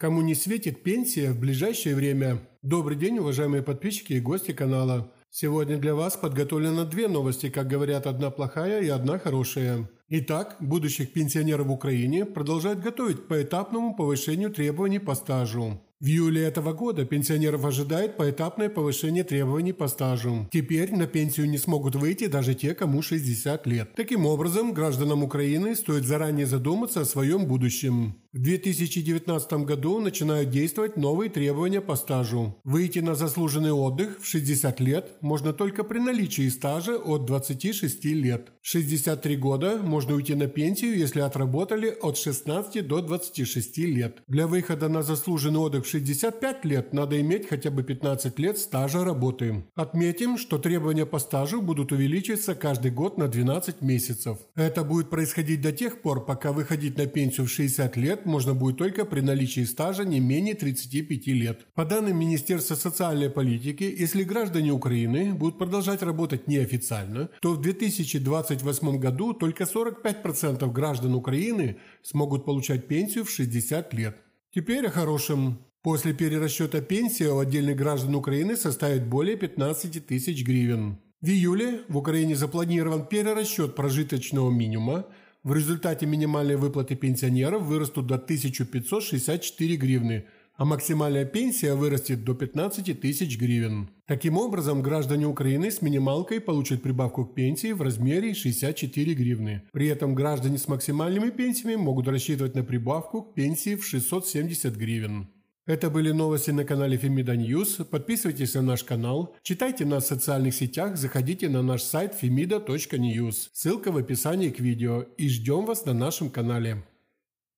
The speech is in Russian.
Кому не светит пенсия в ближайшее время? Добрый день, уважаемые подписчики и гости канала. Сегодня для вас подготовлено две новости, как говорят, одна плохая и одна хорошая. Итак, будущих пенсионеров в Украине продолжают готовить к поэтапному повышению требований по стажу. В июле этого года пенсионеров ожидает поэтапное повышение требований по стажу. Теперь на пенсию не смогут выйти даже те, кому 60 лет. Таким образом, гражданам Украины стоит заранее задуматься о своем будущем. В 2019 году начинают действовать новые требования по стажу. Выйти на заслуженный отдых в 60 лет можно только при наличии стажа от 26 лет. В 63 года можно уйти на пенсию, если отработали от 16 до 26 лет. Для выхода на заслуженный отдых в 65 лет надо иметь хотя бы 15 лет стажа работы. Отметим, что требования по стажу будут увеличиваться каждый год на 12 месяцев. Это будет происходить до тех пор, пока выходить на пенсию в 60 лет можно будет только при наличии стажа не менее 35 лет. По данным Министерства социальной политики, если граждане Украины будут продолжать работать неофициально, то в 2028 году только 45% граждан Украины смогут получать пенсию в 60 лет. Теперь о хорошем. После перерасчета пенсии у отдельных граждан Украины составит более 15 тысяч гривен. В июле в Украине запланирован перерасчет прожиточного минимума, в результате минимальные выплаты пенсионеров вырастут до 1564 гривны, а максимальная пенсия вырастет до 15 тысяч гривен. Таким образом, граждане Украины с минималкой получат прибавку к пенсии в размере 64 гривны. При этом граждане с максимальными пенсиями могут рассчитывать на прибавку к пенсии в 670 гривен. Это были новости на канале Фемида News. Подписывайтесь на наш канал, читайте нас в социальных сетях, заходите на наш сайт femida.news. Ссылка в описании к видео. И ждем вас на нашем канале.